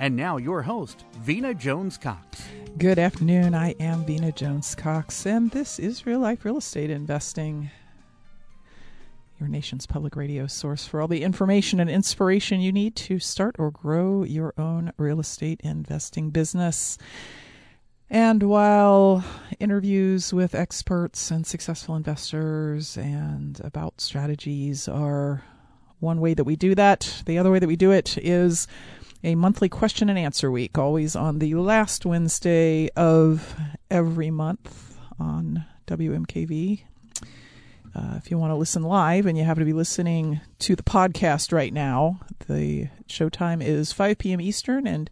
And now, your host, Vena Jones Cox. Good afternoon. I am Vena Jones Cox, and this is Real Life Real Estate Investing, your nation's public radio source for all the information and inspiration you need to start or grow your own real estate investing business. And while interviews with experts and successful investors and about strategies are one way that we do that, the other way that we do it is a monthly question and answer week, always on the last Wednesday of every month on WMKV. Uh, if you want to listen live and you happen to be listening to the podcast right now, the showtime is 5 p.m. Eastern, and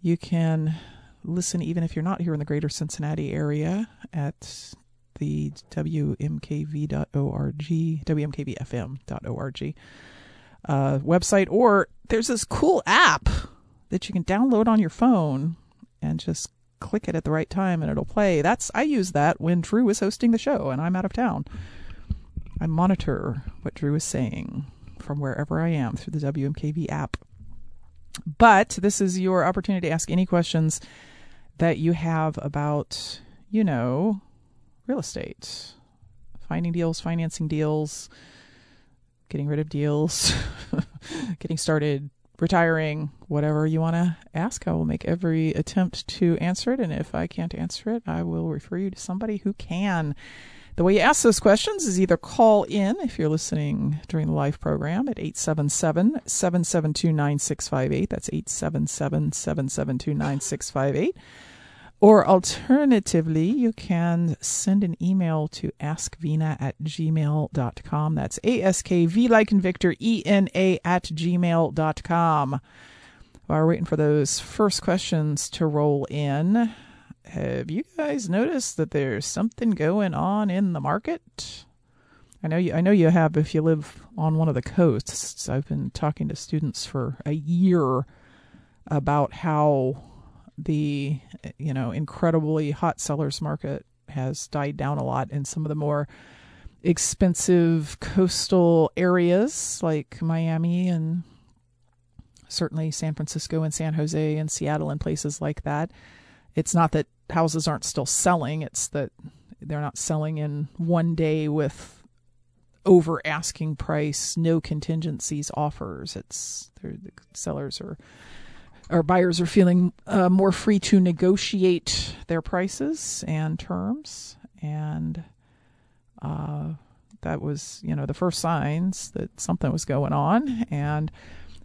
you can listen even if you're not here in the greater Cincinnati area at the WMKV.org, WMKVFM.org uh, website, or there's this cool app that you can download on your phone and just click it at the right time and it'll play. That's I use that when Drew is hosting the show and I'm out of town. I monitor what Drew is saying from wherever I am through the WMKV app. But this is your opportunity to ask any questions that you have about, you know, real estate, finding deals, financing deals, getting rid of deals, getting started, retiring, whatever you want to ask. I will make every attempt to answer it. And if I can't answer it, I will refer you to somebody who can. The way you ask those questions is either call in if you're listening during the live program at 877 772 9658. That's 877 772 9658 or alternatively, you can send an email to askvena at gmail.com. That's A-S-K-V like in Victor, E-N-A at gmail.com. While we're waiting for those first questions to roll in, have you guys noticed that there's something going on in the market? I know you I know you have if you live on one of the coasts. I've been talking to students for a year about how the you know incredibly hot sellers market has died down a lot in some of the more expensive coastal areas like Miami and certainly San Francisco and San Jose and Seattle and places like that. It's not that houses aren't still selling, it's that they're not selling in one day with over asking price, no contingencies offers. It's the sellers are our buyers are feeling uh, more free to negotiate their prices and terms, and uh, that was you know the first signs that something was going on. And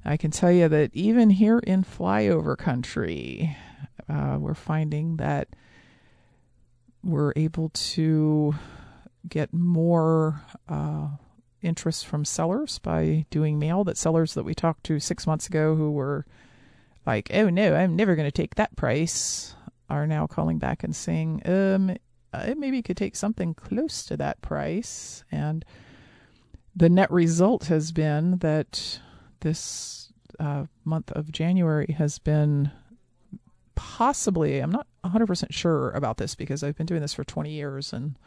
I can tell you that even here in flyover country, uh, we're finding that we're able to get more uh, interest from sellers by doing mail. That sellers that we talked to six months ago who were like, oh no, I'm never going to take that price, are now calling back and saying, um, maybe could take something close to that price. And the net result has been that this uh, month of January has been possibly, I'm not 100% sure about this because I've been doing this for 20 years and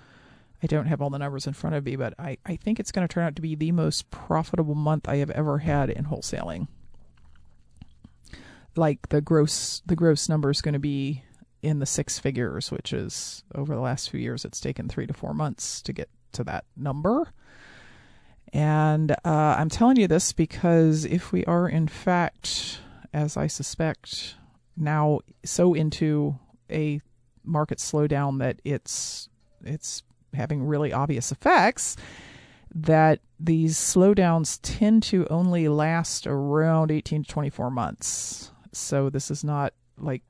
I don't have all the numbers in front of me, but I, I think it's going to turn out to be the most profitable month I have ever had in wholesaling like the gross the gross number is going to be in the six figures, which is over the last few years, it's taken three to four months to get to that number. And uh, I'm telling you this because if we are, in fact, as I suspect, now so into a market slowdown that it's it's having really obvious effects that these slowdowns tend to only last around 18 to 24 months. So this is not like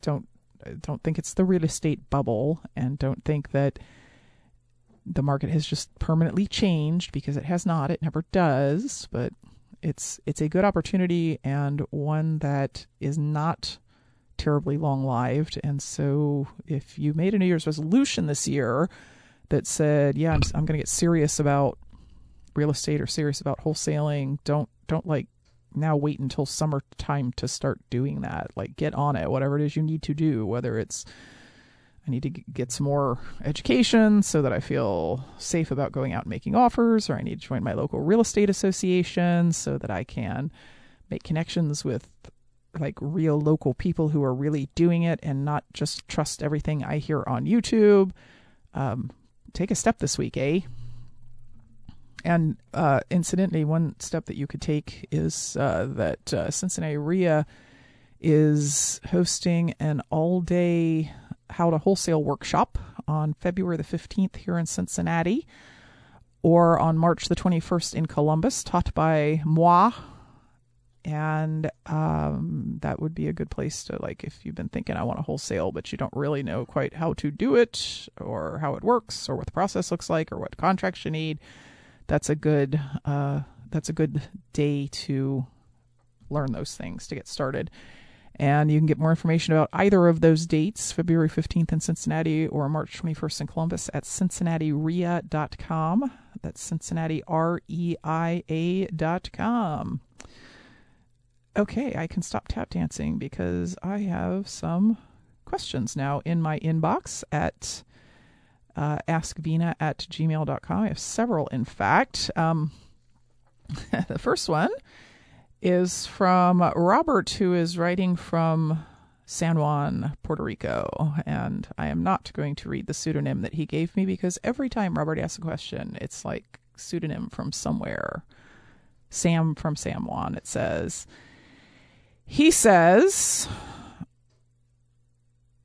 don't don't think it's the real estate bubble and don't think that the market has just permanently changed because it has not. It never does but it's it's a good opportunity and one that is not terribly long lived and so if you made a new year's resolution this year that said yeah i'm, I'm going to get serious about real estate or serious about wholesaling don't don't like now wait until summertime to start doing that like get on it whatever it is you need to do whether it's I need to get some more education so that I feel safe about going out and making offers, or I need to join my local real estate association so that I can make connections with like real local people who are really doing it and not just trust everything I hear on YouTube. Um, take a step this week, eh? And uh, incidentally, one step that you could take is uh, that uh, Cincinnati REIA is hosting an all day how to wholesale workshop on February the 15th here in Cincinnati or on March the 21st in Columbus, taught by moi. And um, that would be a good place to, like, if you've been thinking, I want to wholesale, but you don't really know quite how to do it or how it works or what the process looks like or what contracts you need. That's a good, uh, that's a good day to learn those things to get started. And you can get more information about either of those dates, February 15th in Cincinnati or March 21st in Columbus, at cincinnatireia.com. That's Cincinnati, R E I A.com. Okay, I can stop tap dancing because I have some questions now in my inbox at uh, askvena at gmail.com. I have several, in fact. Um, the first one is from Robert, who is writing from San Juan, Puerto Rico. And I am not going to read the pseudonym that he gave me because every time Robert asks a question, it's like pseudonym from somewhere. Sam from San Juan, it says. He says,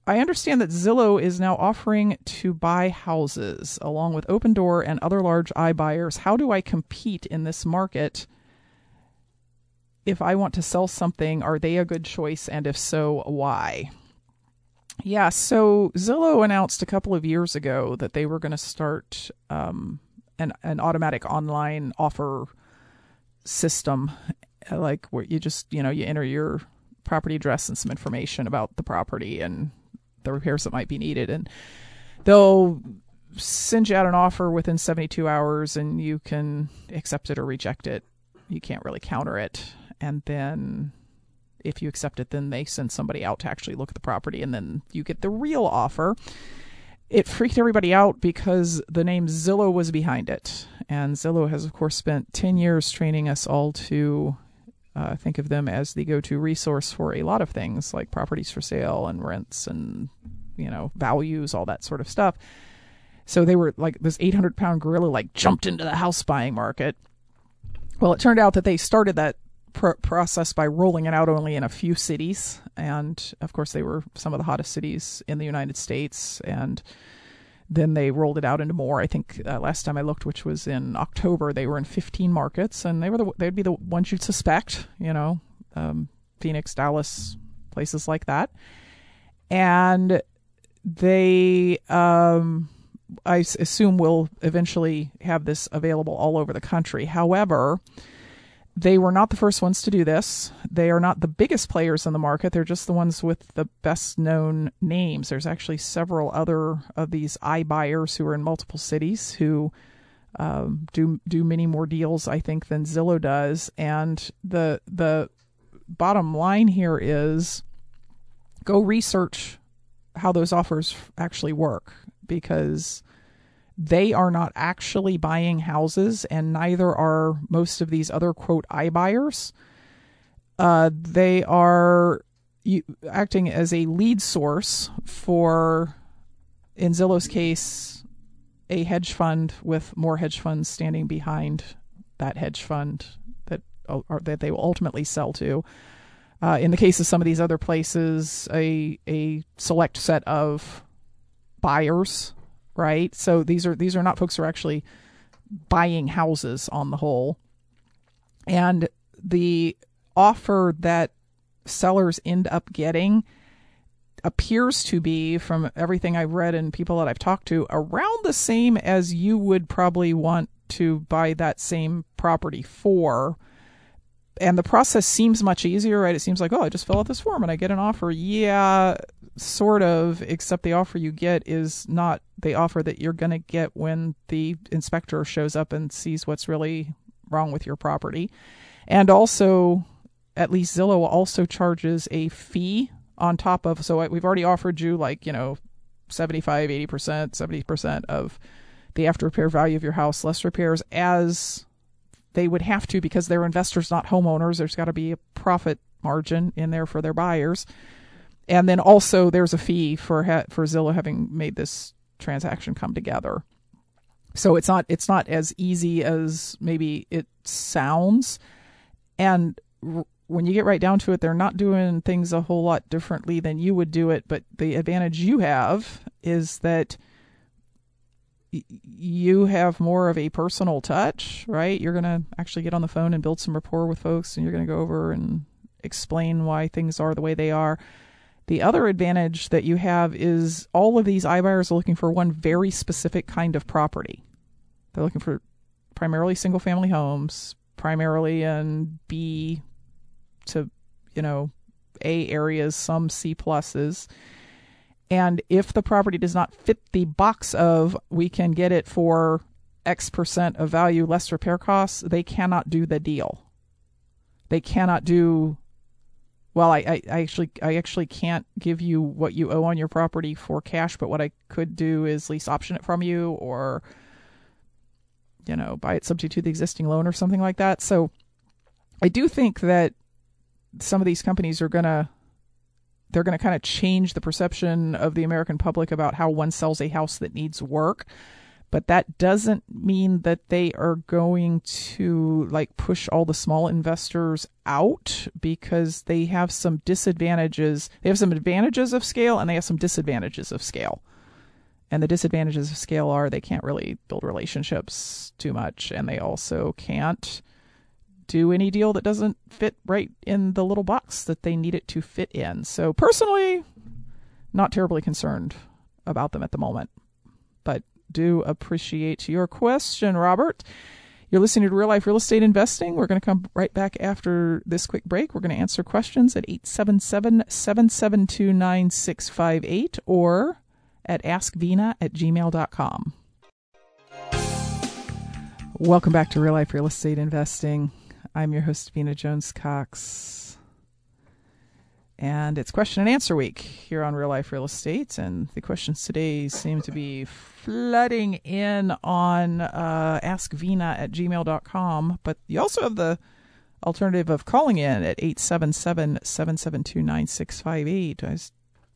I understand that Zillow is now offering to buy houses along with Opendoor and other large iBuyers. How do I compete in this market? if I want to sell something, are they a good choice? And if so, why? Yeah, so Zillow announced a couple of years ago that they were going to start um, an, an automatic online offer system, like where you just, you know, you enter your property address and some information about the property and the repairs that might be needed. And they'll send you out an offer within 72 hours and you can accept it or reject it. You can't really counter it and then if you accept it, then they send somebody out to actually look at the property, and then you get the real offer. It freaked everybody out because the name Zillow was behind it. And Zillow has, of course, spent 10 years training us all to uh, think of them as the go to resource for a lot of things like properties for sale and rents and, you know, values, all that sort of stuff. So they were like this 800 pound gorilla, like jumped into the house buying market. Well, it turned out that they started that pr- process by rolling it out only in a few cities. And of course, they were some of the hottest cities in the United States. And then they rolled it out into more. I think uh, last time I looked, which was in October, they were in 15 markets, and they were the, they'd be the ones you'd suspect. You know, um, Phoenix, Dallas, places like that. And they, um, I assume, will eventually have this available all over the country. However, they were not the first ones to do this. They are not the biggest players in the market. They're just the ones with the best known names. There's actually several other of these iBuyers who are in multiple cities who um, do do many more deals, I think, than Zillow does. And the the bottom line here is go research how those offers actually work because they are not actually buying houses, and neither are most of these other quote iBuyers. Uh, they are acting as a lead source for, in Zillow's case, a hedge fund with more hedge funds standing behind that hedge fund that that they will ultimately sell to. Uh, in the case of some of these other places, a a select set of buyers, right? So these are these are not folks who are actually buying houses on the whole. And the offer that sellers end up getting appears to be, from everything I've read and people that I've talked to, around the same as you would probably want to buy that same property for. And the process seems much easier, right? It seems like, oh, I just fill out this form and I get an offer. Yeah, sort of, except the offer you get is not the offer that you're going to get when the inspector shows up and sees what's really wrong with your property. And also, at least Zillow also charges a fee on top of so we've already offered you like you know 75 80% 70% of the after repair value of your house less repairs as they would have to because they're investors not homeowners there's got to be a profit margin in there for their buyers and then also there's a fee for ha- for Zillow having made this transaction come together so it's not it's not as easy as maybe it sounds and when you get right down to it, they're not doing things a whole lot differently than you would do it. But the advantage you have is that you have more of a personal touch, right? You're going to actually get on the phone and build some rapport with folks, and you're going to go over and explain why things are the way they are. The other advantage that you have is all of these iBuyers are looking for one very specific kind of property. They're looking for primarily single family homes, primarily in B to, you know, A areas, some C pluses. And if the property does not fit the box of we can get it for X percent of value less repair costs, they cannot do the deal. They cannot do well, I, I, I, actually I actually can't give you what you owe on your property for cash, but what I could do is lease option it from you or you know, buy it subject to the existing loan or something like that. So I do think that some of these companies are to they're to kind of change the perception of the American public about how one sells a house that needs work. But that doesn't mean that they are going to like push all the small investors out because they have some disadvantages. They have some advantages of scale and they have some disadvantages of scale. And the disadvantages of scale are they can't really build relationships too much and they also can't do any deal that doesn't fit right in the little box that they need it to fit in. So personally, not terribly concerned about them at the moment, do appreciate your question, Robert. You're listening to Real Life Real Estate Investing. We're going to come right back after this quick break. We're going to answer questions at 877 772 9658 or at askvena at gmail.com. Welcome back to Real Life Real Estate Investing. I'm your host, Vena Jones Cox. And it's question and answer week here on Real Life Real Estate. And the questions today seem to be flooding in on uh, askvena at gmail.com. But you also have the alternative of calling in at 877 772 9658. I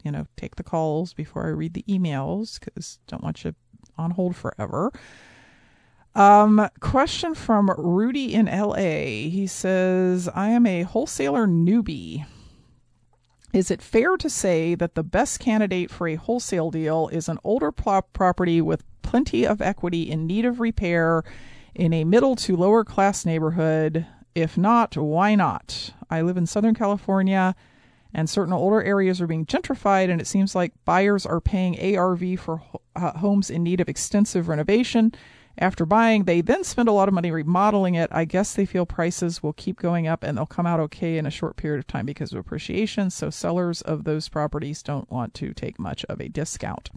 you know, take the calls before I read the emails because don't want you on hold forever. Um, question from Rudy in LA. He says, I am a wholesaler newbie. Is it fair to say that the best candidate for a wholesale deal is an older property with plenty of equity in need of repair in a middle to lower class neighborhood? If not, why not? I live in Southern California and certain older areas are being gentrified, and it seems like buyers are paying ARV for uh, homes in need of extensive renovation after buying, they then spend a lot of money remodeling it. I guess they feel prices will keep going up and they'll come out okay in a short period of time because of appreciation. So sellers of those properties don't want to take much of a discount.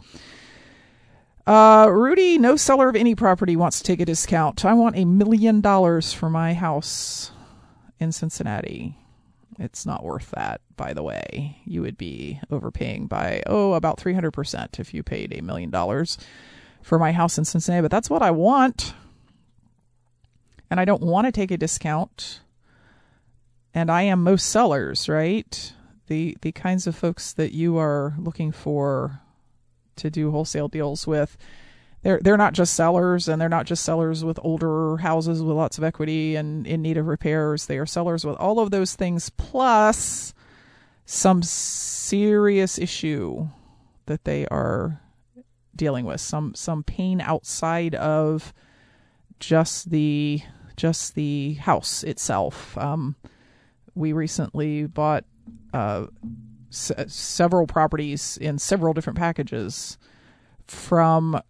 Uh, Rudy, no seller of any property wants to take a discount. I want a million dollars for my house in Cincinnati. It's not worth that, by the way. You would be overpaying by, oh, about 300% if you paid a million dollars for my house in Cincinnati, but that's what I want. And I don't want to take a discount. And I am most sellers, right? The the kinds of folks that you are looking for to do wholesale deals with. They're they're not just sellers and they're not just sellers with older houses with lots of equity and in need of repairs. They are sellers with all of those things plus some serious issue that they are dealing with some some pain outside of just the just the house itself. Um, we recently bought uh, s- several properties in several different packages from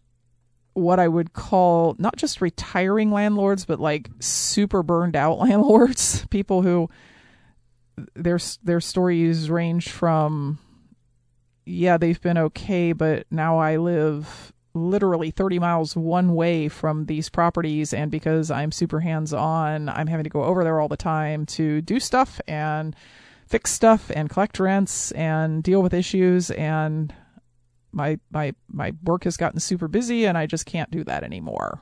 what I would call not just retiring landlords, but like super burned out landlords, people who their their stories range from yeah, they've been okay, but now I live literally 30 miles one way from these properties and because I'm super hands on, I'm having to go over there all the time to do stuff and fix stuff and collect rents and deal with issues and my my my work has gotten super busy and I just can't do that anymore.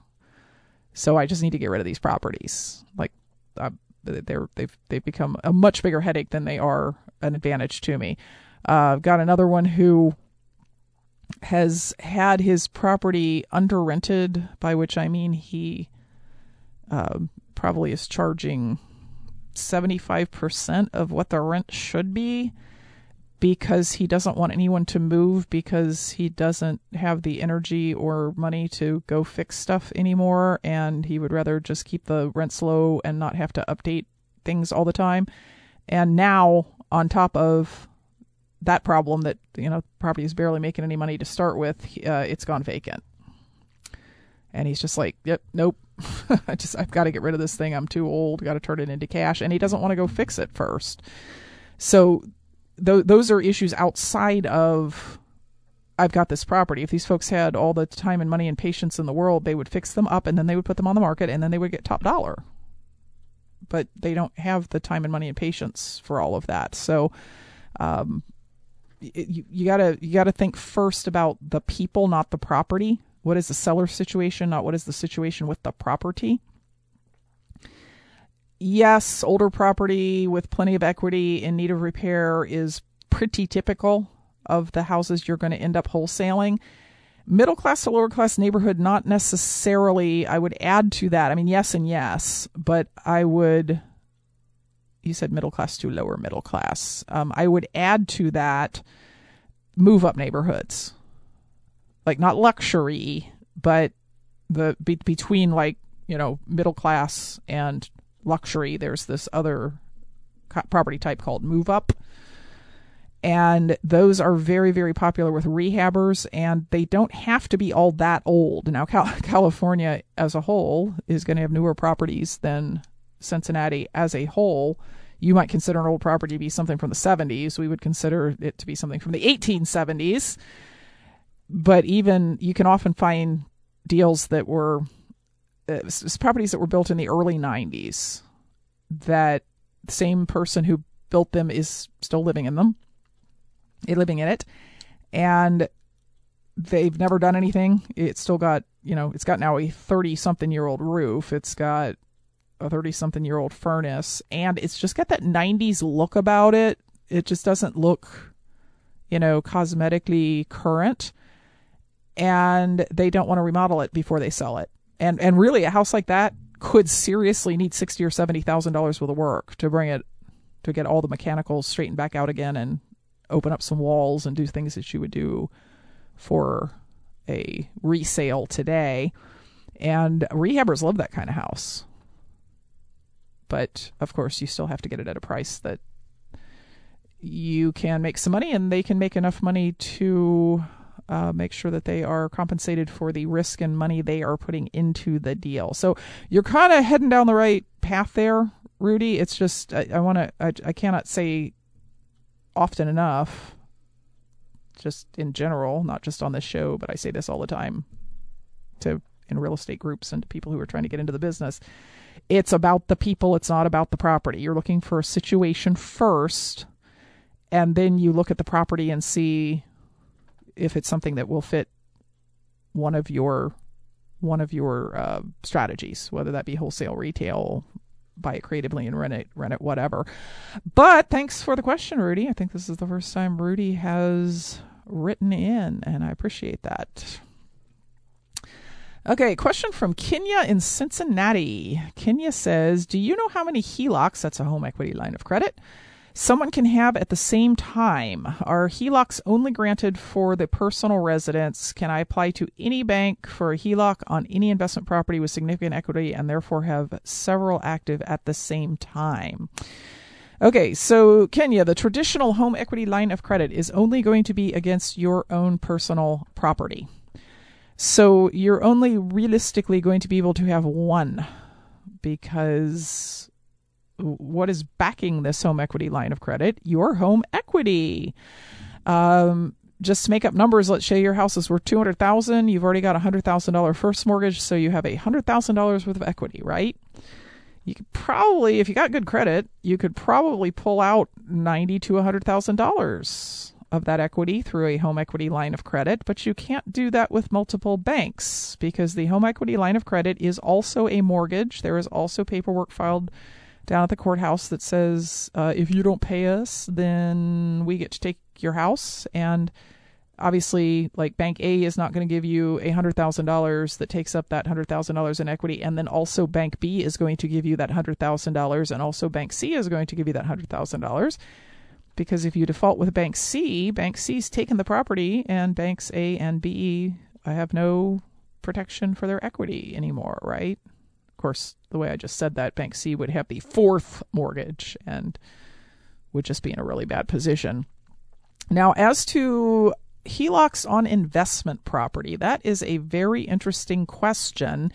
So I just need to get rid of these properties. Like uh, they're they've they've become a much bigger headache than they are an advantage to me. Uh, I've got another one who has had his property under rented, by which I mean he uh, probably is charging 75% of what the rent should be because he doesn't want anyone to move because he doesn't have the energy or money to go fix stuff anymore and he would rather just keep the rents low and not have to update things all the time. And now on top of that problem that you know property is barely making any money to start with, uh, it's gone vacant. And he's just like, "Yep, nope. I just I've got to get rid of this thing. I'm too old. Got to turn it into cash." And he doesn't want to go fix it first. So th- those are issues outside of I've got this property. If these folks had all the time and money and patience in the world, they would fix them up and then they would put them on the market and then they would get top dollar. But they don't have the time and money and patience for all of that. So, um, you, you gotta you gotta think first about the people, not the property. What is the seller situation, not what is the situation with the property? yes, older property with plenty of equity in need of repair is pretty typical of the houses you're going to end up wholesaling. Middle class to lower class neighborhood, not necessarily. I would add to that. I mean, yes and yes, but I would. You said middle class to lower middle class. Um, I would add to that move up neighborhoods, like not luxury, but the be, between like you know middle class and luxury. There's this other property type called move up. And those are very, very popular with rehabbers, and they don't have to be all that old. Now, California as a whole is going to have newer properties than Cincinnati as a whole. You might consider an old property to be something from the 70s. We would consider it to be something from the 1870s. But even you can often find deals that were uh, properties that were built in the early 90s that the same person who built them is still living in them eh, living in it and they've never done anything it's still got you know it's got now a 30 something year old roof it's got a 30 something year old furnace and it's just got that 90s look about it it just doesn't look you know cosmetically current and they don't want to remodel it before they sell it and and really a house like that could seriously need sixty or seventy thousand dollars worth of work to bring it to get all the mechanicals straightened back out again and open up some walls and do things that you would do for a resale today. And rehabbers love that kind of house. But of course, you still have to get it at a price that you can make some money and they can make enough money to uh, make sure that they are compensated for the risk and money they are putting into the deal. So you're kind of heading down the right path there, Rudy. It's just I, I want to I, I cannot say often enough, just in general, not just on this show, but I say this all the time to in real estate groups and to people who are trying to get into the business. It's about the people. It's not about the property. You're looking for a situation first, and then you look at the property and see if it's something that will fit one of your one of your uh, strategies, whether that be wholesale, retail, buy it creatively and rent it, rent it, whatever. But thanks for the question, Rudy. I think this is the first time Rudy has written in, and I appreciate that. Okay, question from Kenya in Cincinnati. Kenya says, Do you know how many HELOCs, that's a home equity line of credit, someone can have at the same time. Are HELOCs only granted for the personal residence? Can I apply to any bank for a HELOC on any investment property with significant equity and therefore have several active at the same time? Okay, so Kenya, the traditional home equity line of credit is only going to be against your own personal property. So you're only realistically going to be able to have one because what is backing this home equity line of credit? Your home equity. Um, just to make up numbers, let's say your house is worth two hundred thousand. You've already got a hundred thousand dollar first mortgage, so you have a hundred thousand dollars worth of equity, right? You could probably, if you got good credit, you could probably pull out ninety to a hundred thousand dollars of that equity through a home equity line of credit, but you can't do that with multiple banks because the home equity line of credit is also a mortgage. There is also paperwork filed down at the courthouse that says uh, if you don't pay us, then we get to take your house. And obviously, like Bank A is not going to give you a hundred thousand dollars that takes up that hundred thousand dollars in equity, and then also Bank B is going to give you that hundred thousand dollars, and also Bank C is going to give you that hundred thousand dollars. Because if you default with Bank C, Bank C's taken the property, and banks A and B have no protection for their equity anymore, right? Of course, the way I just said that, Bank C would have the fourth mortgage and would just be in a really bad position. Now, as to HELOCs on investment property, that is a very interesting question.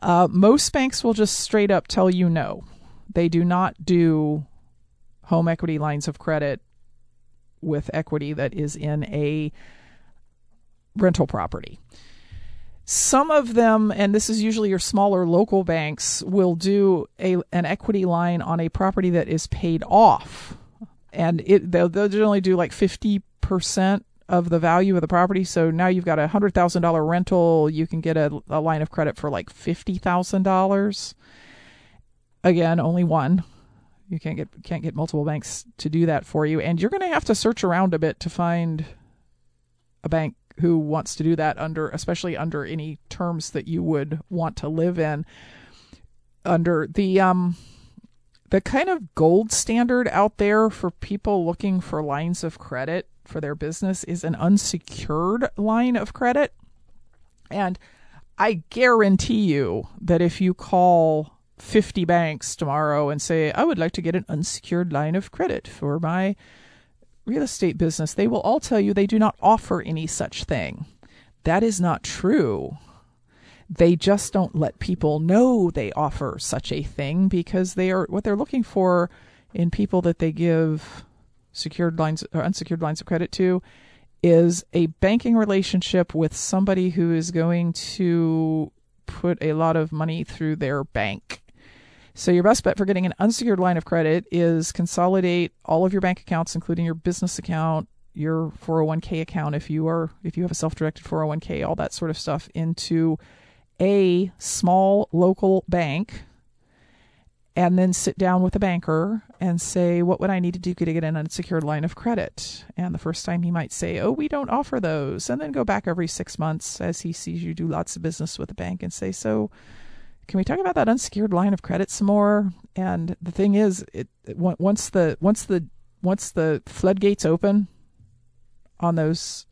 Uh, most banks will just straight up tell you no. They do not do home equity lines of credit with equity that is in a rental property. Some of them, and this is usually your smaller local banks, will do a an equity line on a property that is paid off, and it they'll, they'll generally do like fifty percent of the value of the property. So now you've got a hundred thousand dollar rental, you can get a, a line of credit for like fifty thousand dollars. Again, only one. You can't get can't get multiple banks to do that for you, and you're going to have to search around a bit to find a bank who wants to do that under especially under any terms that you would want to live in. Under the um the kind of gold standard out there for people looking for lines of credit for their business is an unsecured line of credit. And i guarantee you that if you call 50 banks tomorrow and say i would like to get an unsecured line of credit for my real estate business, they will all tell you they do not offer any such thing. That is not true. They just don't let people know they offer such a thing because they are what they're looking for in people that they give secured lines or unsecured lines of credit to is a banking relationship with somebody who is going to put a lot of money through their bank so your best bet for getting an unsecured line of credit is consolidate all of your bank accounts, including your business account, your 401k account if you are if you have a self-directed 401k, all that sort of stuff into a small local bank and then sit down with a banker and say, What would I need to do to get an unsecured line of credit? And the first time he might say, Oh, we don't offer those. And then go back every six months as he sees you do lots of business with the bank and say, So can we talk about that unsecured line of credit some more? And the thing is, it, it once the once the once the floodgates open on those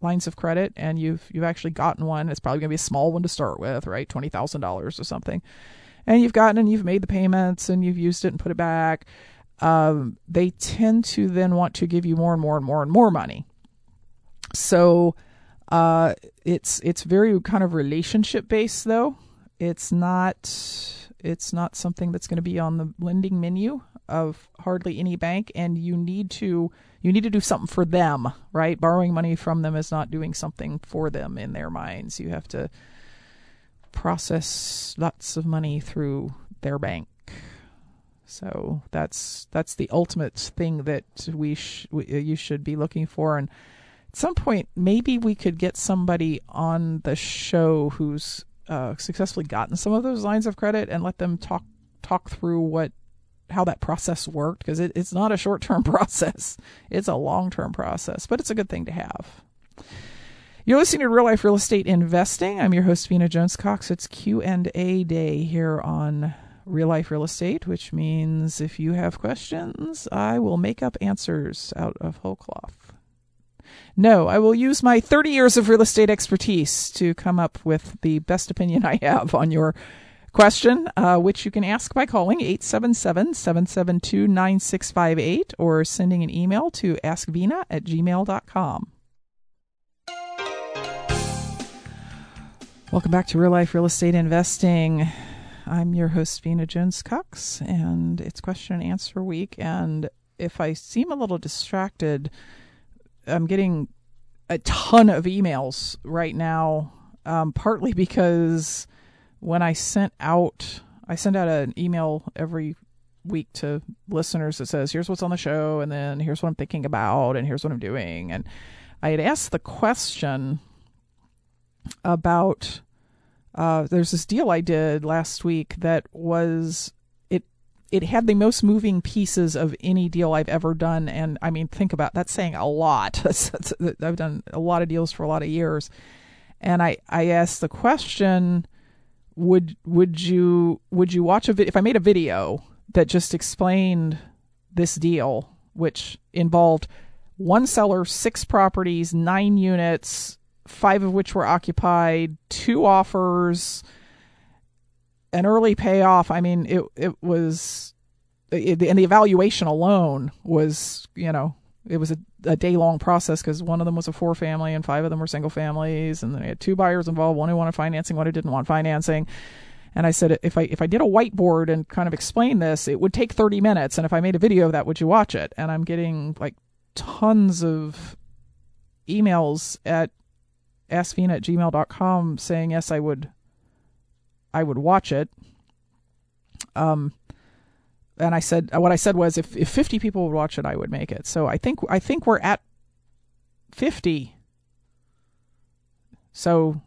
lines of credit, and you've you've actually gotten one, it's probably going to be a small one to start with, right? Twenty thousand dollars or something, and you've gotten and you've made the payments and you've used it and put it back. Um, they tend to then want to give you more and more and more and more money. So uh, it's it's very kind of relationship based though. It's not it's not something that's going to be on the lending menu of hardly any bank and you need to you need to do something for them, right? Borrowing money from them is not doing something for them in their minds. You have to process lots of money through their bank. So that's that's the ultimate thing that we, sh- we uh, you should be looking for and at some point maybe we could get somebody on the show who's uh, successfully gotten some of those lines of credit and let them talk talk through what how that process worked because it, it's not a short term process. It's a long term process but it's a good thing to have. You're listening to real life real estate investing. I'm your host vena jones cox it's q&a day here on real life real estate, which means if you have questions, I will make up answers out of whole cloth. No, I will use my 30 years of real estate expertise to come up with the best opinion I have on your question, uh, which you can ask by calling 877 772 9658 or sending an email to askvena at gmail.com. Welcome back to Real Life Real Estate Investing. I'm your host, Vena Jones Cox, and it's question and answer week. And if I seem a little distracted, I'm getting a ton of emails right now, um, partly because when I sent out, I send out an email every week to listeners that says, here's what's on the show, and then here's what I'm thinking about, and here's what I'm doing. And I had asked the question about uh, there's this deal I did last week that was it had the most moving pieces of any deal I've ever done, and I mean think about that's saying a lot. I've done a lot of deals for a lot of years, and I I asked the question would would you would you watch a video if I made a video that just explained this deal, which involved one seller, six properties, nine units, five of which were occupied, two offers, an early payoff. I mean, it it was, it, and the evaluation alone was, you know, it was a, a day long process because one of them was a four family and five of them were single families, and then they had two buyers involved, one who wanted financing, one who didn't want financing. And I said, if I if I did a whiteboard and kind of explain this, it would take 30 minutes. And if I made a video of that, would you watch it? And I'm getting like tons of emails at askvena at gmail.com saying yes i would i would watch it. Um and i said what i said was if, if 50 people would watch it i would make it. So i think i think we're at 50 so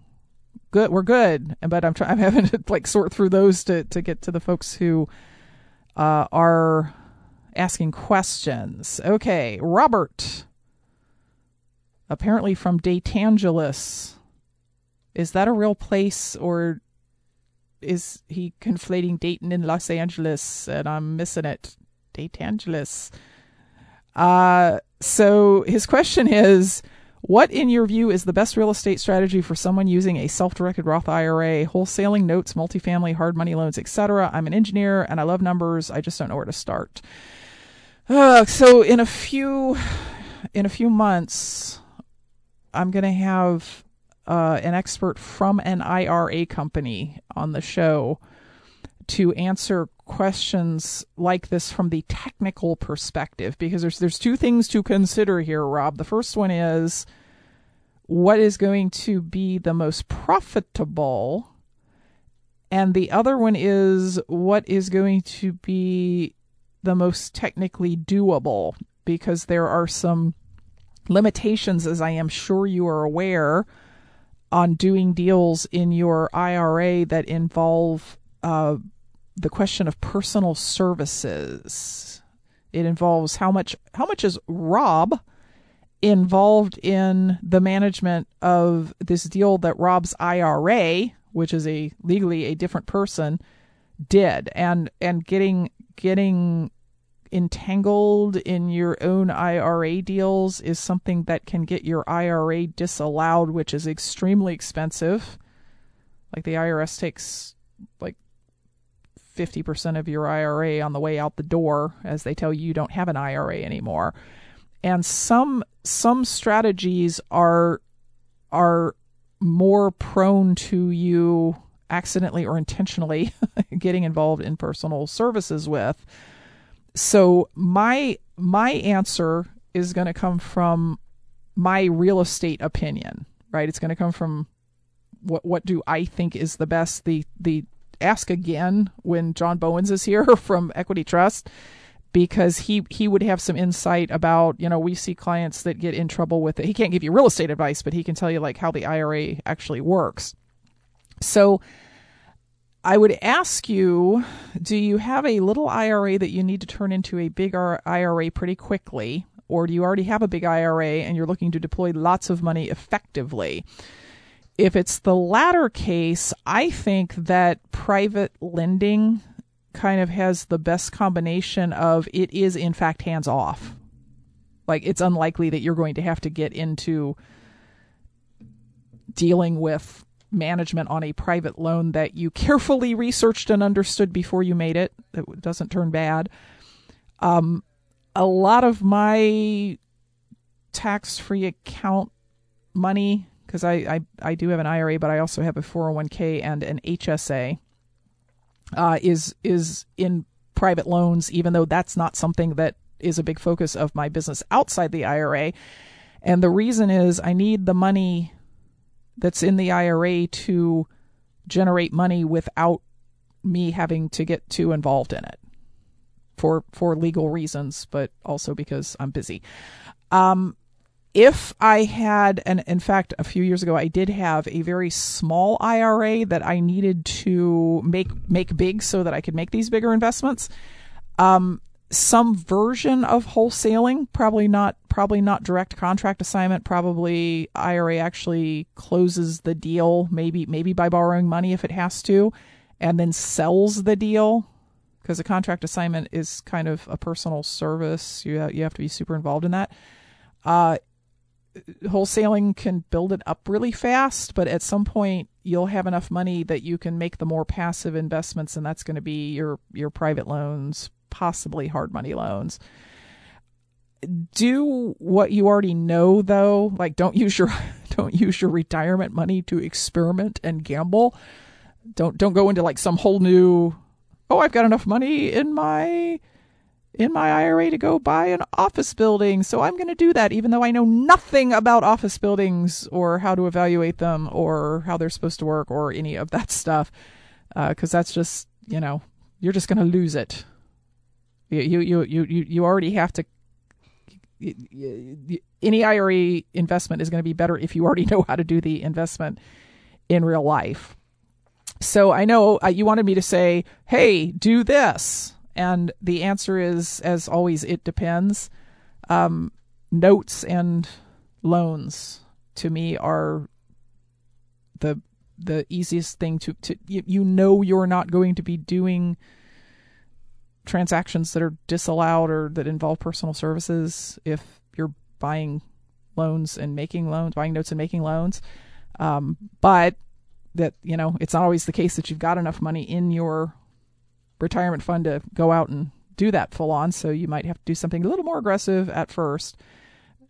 good we're good. But i'm i'm having to like sort through those to to get to the folks who uh, are asking questions. Okay robert apparently from Daytangelis. Is that a real place or is he conflating Dayton and Los Angeles and I'm missing it? Daytangelis. Uh, so his question is what, in your view, is the best real estate strategy for someone using a self-directed Roth IRA, wholesaling notes, multifamily, hard money loans, etc.? I'm an engineer and I love numbers. I just don't know where to start. Uh, so in a few in a few months, I'm going to have uh, an expert from an IRA company on the show to answer questions like this from the technical perspective because there's there's two things to consider here Rob. The first one is what is going to be the most profitable and the other one is what is going to be the most technically doable because there are some limitations, as I am sure you are aware, on doing deals in your IRA that involve uh, the question of personal services. It involves how much how much is Rob involved in the management of this deal that Rob's IRA, which is a legally a different person, did, and and getting getting entangled in your own IRA deals is something that can get your IRA disallowed, which is extremely expensive. Like the IRS takes like 50% of your IRA on the way out the door as they tell you you don't have an IRA anymore. And some some strategies are are more prone to you accidentally or intentionally getting involved in personal services with so my my answer is going to come from my real estate opinion, right? It's going to come from what what do I think is the best the the ask again when John Bowens is here from Equity Trust because he he would have some insight about you know we see clients that get in trouble with it. He can't give you real estate advice, but he can tell you like how the IRA actually works. So I would ask you do you have a little IRA that you need to turn into a big IRA pretty quickly? Or do you already have a big IRA and you're looking to deploy lots of money effectively? If it's the latter case, I think that private lending kind of has the best combination of it is in fact hands off. Like it's unlikely that you're going to have to get into dealing with management on a private loan that you carefully researched and understood before you made it, that doesn't turn bad. Um, a lot of my tax free account money, because I, I, I do have an IRA, but I also have a 401k and an HSA, uh, is is in private loans, even though that's not something that is a big focus of my business outside the IRA. And the reason is I need the money that's in the IRA to generate money without me having to get too involved in it for for legal reasons, but also because I'm busy. Um, if I had, and in fact, a few years ago, I did have a very small IRA that I needed to make make big so that I could make these bigger investments. Um, some version of wholesaling, probably not probably not direct contract assignment, probably IRA actually closes the deal, maybe maybe by borrowing money if it has to, and then sells the deal because a contract assignment is kind of a personal service. You you have to be super involved in that. Uh, wholesaling can build it up really fast, but at some point you'll have enough money that you can make the more passive investments, and that's going to be your your private loans, possibly hard money loans. Do what you already know though, like don't use your don't use your retirement money to experiment and gamble. Don't don't go into like some whole new oh, I've got enough money in my in my IRA to go buy an office building. So I'm going to do that, even though I know nothing about office buildings or how to evaluate them or how they're supposed to work or any of that stuff. Uh, that's just, you know, you're just going to lose it. You, you, you, you, you already have to. Any IRA investment is going to be better if you already know how to do the investment in real life. So I know uh, you wanted me to say, hey, do this and the answer is, as always, it depends. Um, notes and loans to me are the the easiest thing to, to you, you know you're not going to be doing transactions that are disallowed or that involve personal services if you're buying loans and making loans, buying notes and making loans. Um, but that you know it's not always the case that you've got enough money in your retirement fund to go out and do that full on. So you might have to do something a little more aggressive at first.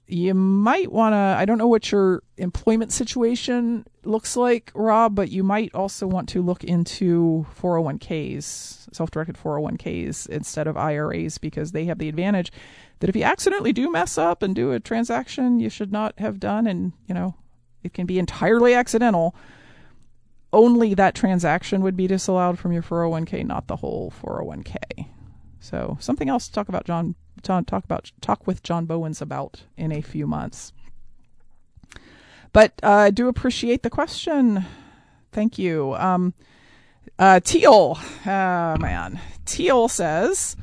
You might want to, I don't know what your employment situation looks like, Rob, but you might also want to look into 401ks, self directed 401ks instead of IRAs because they have the advantage that if you accidentally do mess up and do a transaction you should not have done, and, you know, it can be entirely accidental only that transaction would be disallowed from your 401k, not the whole 401k. So something else to talk about John talk about talk with John Bowens about in a few months. But uh, I do appreciate the question. Thank you. Um, uh, Teal, oh man, Teal says,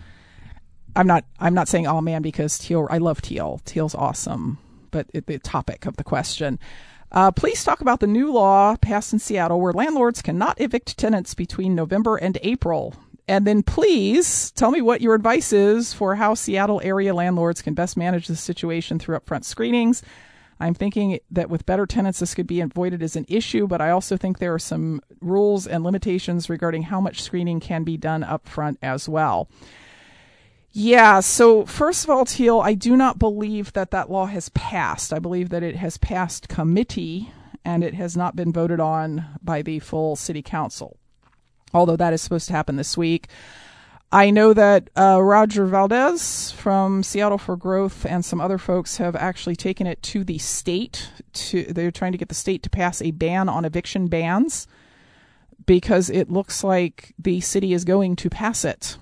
"I'm not. I'm not saying oh man because Teal. I love Teal. Teal's awesome. But it, the topic of the question." Uh, please talk about the new law passed in Seattle where landlords cannot evict tenants between November and April. And then please tell me what your advice is for how Seattle area landlords can best manage the situation through upfront screenings. I'm thinking that with better tenants, this could be avoided as an issue, but I also think there are some rules and limitations regarding how much screening can be done upfront as well. Yeah, so first of all, Teal, I do not believe that that law has passed. I believe that it has passed committee and it has not been voted on by the full city council, although that is supposed to happen this week. I know that uh, Roger Valdez from Seattle for Growth and some other folks have actually taken it to the state. To they're trying to get the state to pass a ban on eviction bans because it looks like the city is going to pass it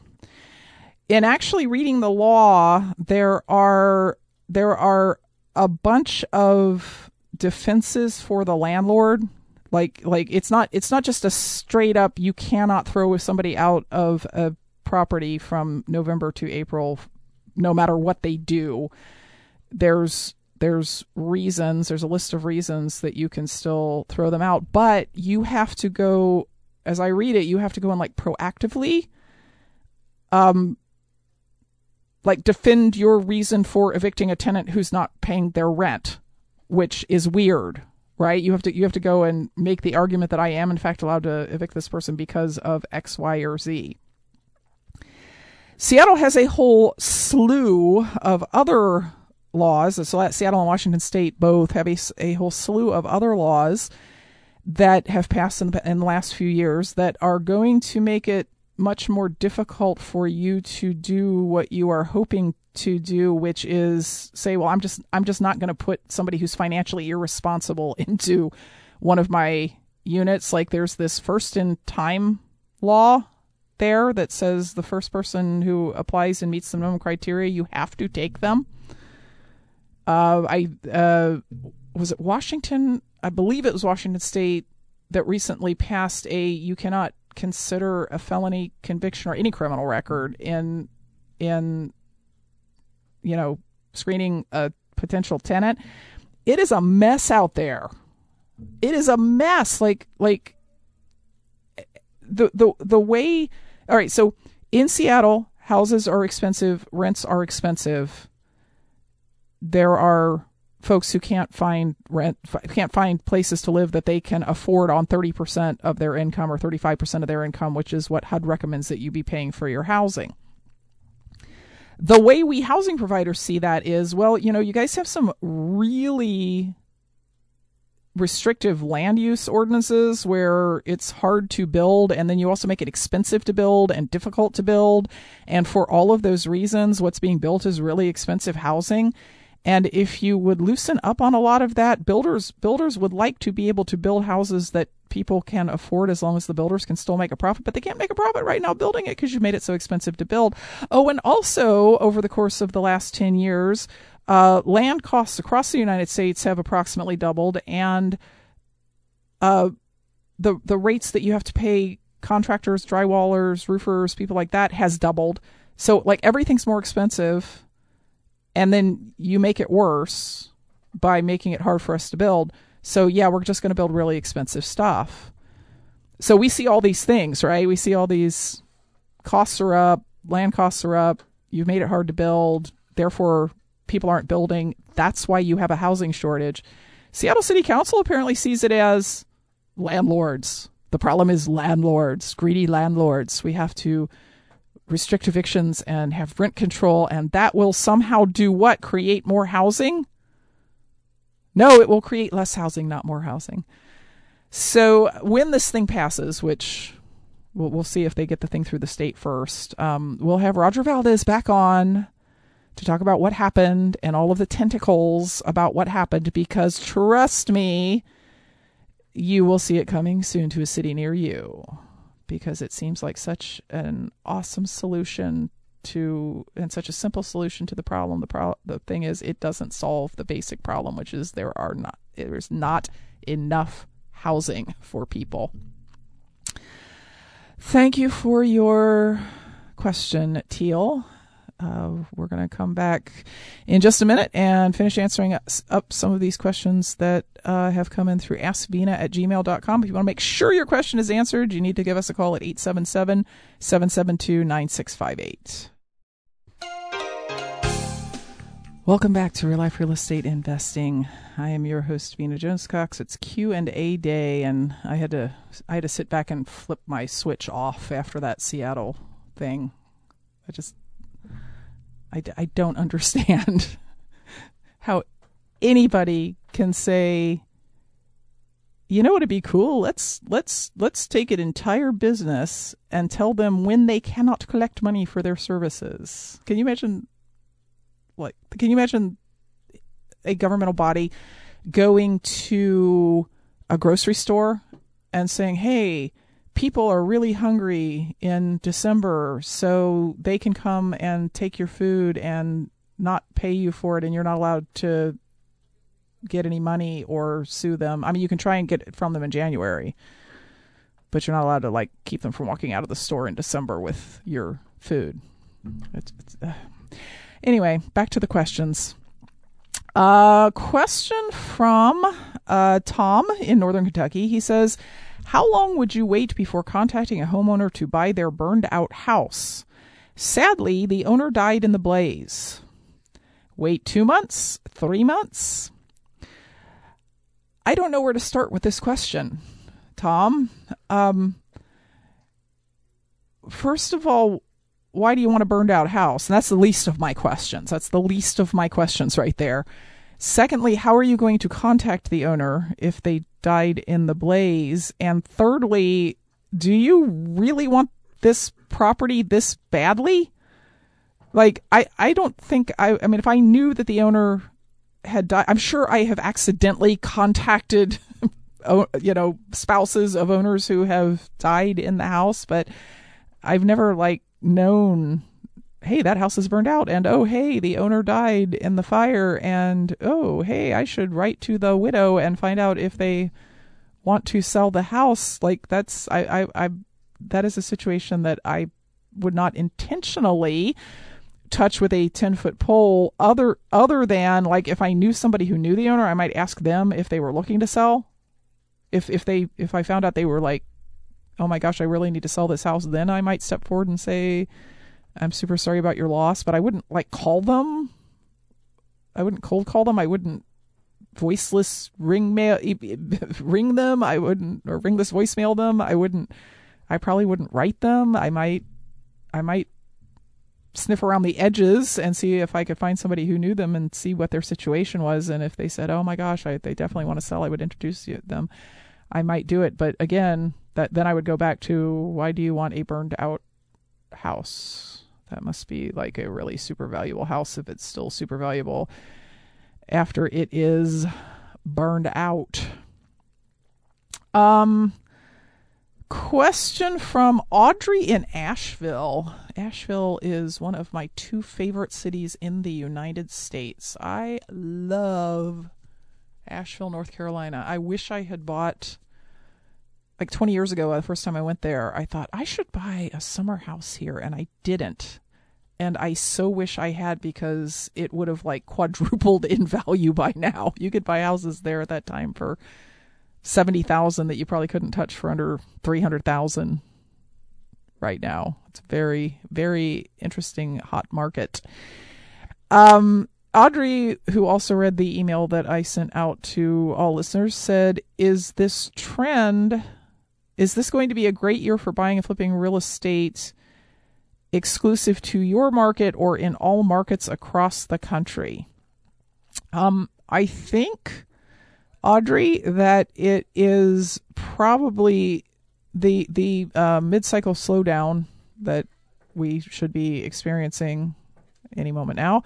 in actually reading the law, there are there are a bunch of defenses for the landlord. Like like it's not it's not just a straight up you cannot throw somebody out of a property from November to April no matter what they do. There's there's reasons, there's a list of reasons that you can still throw them out, but you have to go as I read it, you have to go and like proactively um, like defend your reason for evicting a tenant who's not paying their rent, which is weird, right? You have to you have to go and make the argument that I am in fact allowed to evict this person because of X, Y, or Z. Seattle has a whole slew of other laws. So Seattle and Washington State both have a, a whole slew of other laws that have passed in the, in the last few years that are going to make it much more difficult for you to do what you are hoping to do which is say well i'm just i'm just not going to put somebody who's financially irresponsible into one of my units. Like there's this first in time law there that says the first person who applies and meets the minimum criteria you have to take them. Uh, i uh, was it washington? I believe it was washington state that recently passed a you cannot consider a felony conviction or any criminal record in in you know screening a potential tenant. It is a mess out there. It is a mess. Like like the the the way all right so in Seattle houses are expensive rents are expensive. There are folks who can't find rent can't find places to live that they can afford on 30% of their income or 35% of their income which is what HUD recommends that you be paying for your housing the way we housing providers see that is well you know you guys have some really restrictive land use ordinances where it's hard to build and then you also make it expensive to build and difficult to build. And for all of those reasons what's being built is really expensive housing. And if you would loosen up on a lot of that, builders builders would like to be able to build houses that people can afford as long as the builders can still make a profit, but they can't make a profit right now building it because you made it so expensive to build. Oh, and also over the course of the last 10 years, uh, land costs across the United States have approximately doubled, and uh, the the rates that you have to pay contractors, drywallers, roofers, people like that has doubled. So like everything's more expensive and then you make it worse by making it hard for us to build. So yeah, we're just going to build really expensive stuff. So we see all these things, right? We see all these costs are up, land costs are up, you've made it hard to build, therefore people aren't building. That's why you have a housing shortage. Seattle City Council apparently sees it as landlords. The problem is landlords, greedy landlords. We have to restrict evictions and have rent control, and that will somehow do what? Create more housing? No, it will create less housing, not more housing. So when this thing passes, which we'll, we'll see if they get the thing through the state first, um, we'll have Roger Valdez back on to talk about what happened and all of the tentacles about what happened because trust me, you will see it coming soon to a city near you because it seems like such an awesome solution to and such a simple solution to the problem. The pro- the thing is it doesn't solve the basic problem, which is there are not there's not enough housing for people. Thank you for your question, Teal. Uh, we're going to come back in just a minute and finish answering up some of these questions that uh, have come in through askvena at gmail.com. If you want to make sure your question is answered, you need to give us a call at 877 772 9658. Welcome back to Real Life Real Estate Investing. I am your host, Vena Jones Cox. It's Q and A day, and I had to I had to sit back and flip my switch off after that Seattle thing. I just I, I don't understand how anybody can say you know what would be cool. Let's let's let's take an entire business and tell them when they cannot collect money for their services. Can you imagine like can you imagine a governmental body going to a grocery store and saying hey people are really hungry in December, so they can come and take your food and not pay you for it, and you're not allowed to get any money or sue them. I mean, you can try and get it from them in January, but you're not allowed to like keep them from walking out of the store in December with your food. It's, it's, uh. Anyway, back to the questions. Uh, question from uh, Tom in Northern Kentucky. He says, how long would you wait before contacting a homeowner to buy their burned out house? Sadly, the owner died in the blaze. Wait two months, three months. I don't know where to start with this question, Tom. Um, first of all, why do you want a burned out house? And that's the least of my questions. That's the least of my questions right there. Secondly, how are you going to contact the owner if they died in the blaze? And thirdly, do you really want this property this badly? Like, I, I don't think I, I mean, if I knew that the owner had died, I'm sure I have accidentally contacted, you know, spouses of owners who have died in the house, but I've never like known hey that house is burned out and oh hey the owner died in the fire and oh hey i should write to the widow and find out if they want to sell the house. Like that's i i, I that is a situation that i would not intentionally touch with a 10 foot pole other other than like if i knew somebody who knew the owner i might ask them if they were looking to sell. If if they if i found out they were like oh my gosh, I really need to sell this house, then I might step forward and say, I'm super sorry about your loss, but I wouldn't like call them. I wouldn't cold call them. I wouldn't voiceless ring mail ring them. I wouldn't or ringless voicemail them. I wouldn't. I probably wouldn't write them. I might. I might sniff around the edges and see if I could find somebody who knew them and see what their situation was. And if they said, "Oh my gosh, I, they definitely want to sell," I would introduce them. I might do it. But again, that then I would go back to why do you want a burned out house? That must be like a really super valuable house if it's still super valuable after it is burned out. Um question from Audrey in Asheville. Asheville is one of my two favorite cities in the United States. I love Asheville, North Carolina. I wish I had bought like 20 years ago, the first time I went there, I thought I should buy a summer house here, and I didn't. And I so wish I had because it would have like quadrupled in value by now. You could buy houses there at that time for 70,000 that you probably couldn't touch for under 300,000 right now. It's a very very interesting hot market. Um Audrey, who also read the email that I sent out to all listeners, said, Is this trend is this going to be a great year for buying and flipping real estate exclusive to your market or in all markets across the country? Um, I think, Audrey, that it is probably the the uh, mid cycle slowdown that we should be experiencing any moment now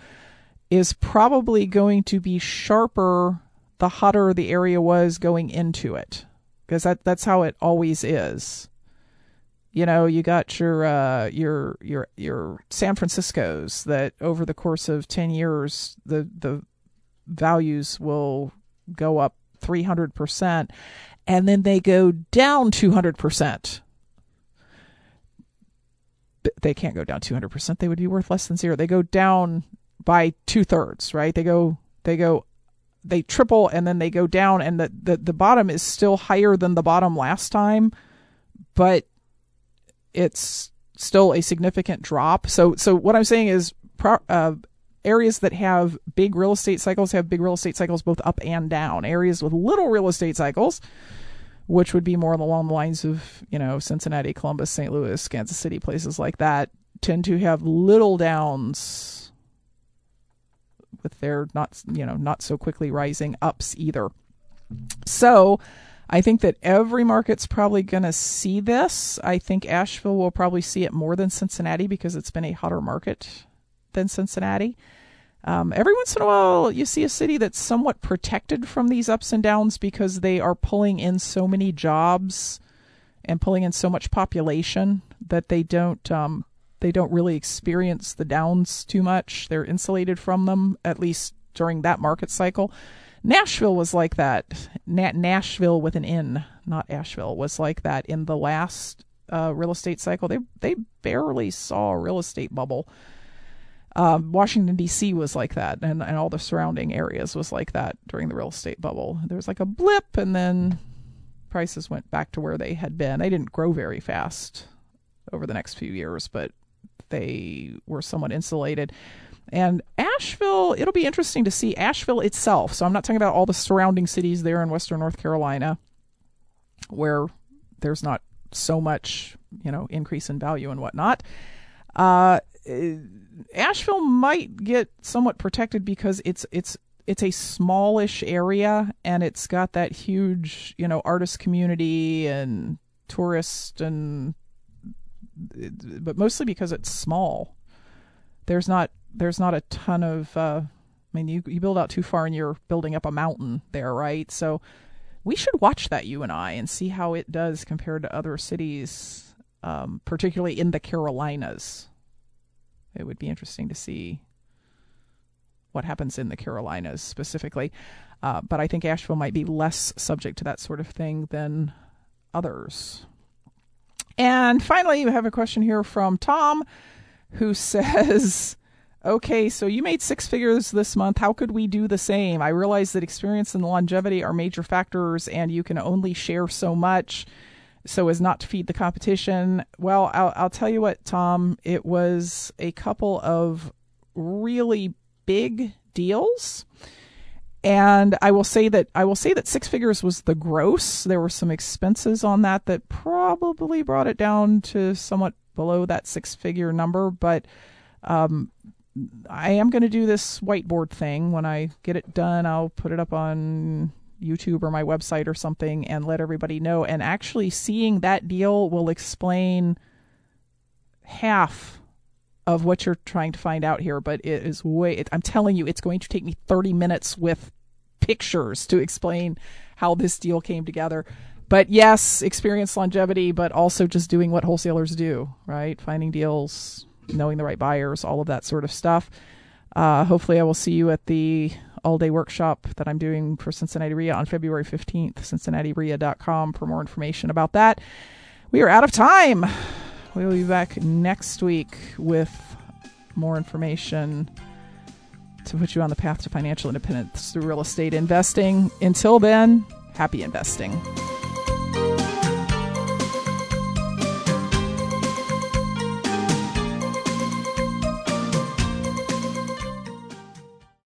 is probably going to be sharper the hotter the area was going into it because that that's how it always is. You know, you got your uh, your your your San Francisco's that over the course of ten years the the values will go up three hundred percent, and then they go down two hundred percent. They can't go down two hundred percent. They would be worth less than zero. They go down by two thirds, right? They go they go they triple and then they go down and the, the, the bottom is still higher than the bottom last time, but it's still a significant drop. So so what I'm saying is uh, areas that have big real estate cycles have big real estate cycles both up and down. Areas with little real estate cycles, which would be more along the lines of, you know, Cincinnati, Columbus, St. Louis, Kansas City, places like that, tend to have little downs with their not you know not so quickly rising ups either. So I think that every market's probably going to see this. I think Asheville will probably see it more than Cincinnati because it's been a hotter market than Cincinnati. Um, every once in a while, you see a city that's somewhat protected from these ups and downs because they are pulling in so many jobs and pulling in so much population that they don't um, they don't really experience the downs too much. They're insulated from them, at least during that market cycle. Nashville was like that. Na- Nashville with an N, not Asheville, was like that in the last uh, real estate cycle. They they barely saw a real estate bubble. Um, Washington D.C. was like that, and, and all the surrounding areas was like that during the real estate bubble. There was like a blip, and then prices went back to where they had been. They didn't grow very fast over the next few years, but they were somewhat insulated. And Asheville, it'll be interesting to see Asheville itself. So I'm not talking about all the surrounding cities there in Western North Carolina, where there's not so much, you know, increase in value and whatnot. Uh, Asheville might get somewhat protected because it's it's it's a smallish area and it's got that huge, you know, artist community and tourist and but mostly because it's small. There's not there's not a ton of uh, I mean you you build out too far and you're building up a mountain there, right? So we should watch that you and I and see how it does compared to other cities, um, particularly in the Carolinas. It would be interesting to see what happens in the Carolinas specifically. Uh, but I think Asheville might be less subject to that sort of thing than others. And finally, we have a question here from Tom who says, Okay, so you made six figures this month. How could we do the same? I realize that experience and longevity are major factors, and you can only share so much so as not to feed the competition. Well, I'll, I'll tell you what, Tom, it was a couple of really big deals. And I will say that I will say that six figures was the gross. There were some expenses on that that probably brought it down to somewhat below that six figure number. But um, I am going to do this whiteboard thing. When I get it done, I'll put it up on YouTube or my website or something and let everybody know. And actually, seeing that deal will explain half of what you're trying to find out here. But it is way, it, I'm telling you, it's going to take me 30 minutes with pictures to explain how this deal came together. But yes, experience longevity, but also just doing what wholesalers do, right? Finding deals, knowing the right buyers, all of that sort of stuff. Uh, hopefully, I will see you at the all day workshop that I'm doing for Cincinnati REIA on February 15th, cincinnatireia.com for more information about that. We are out of time. We will be back next week with more information to put you on the path to financial independence through real estate investing. Until then, happy investing.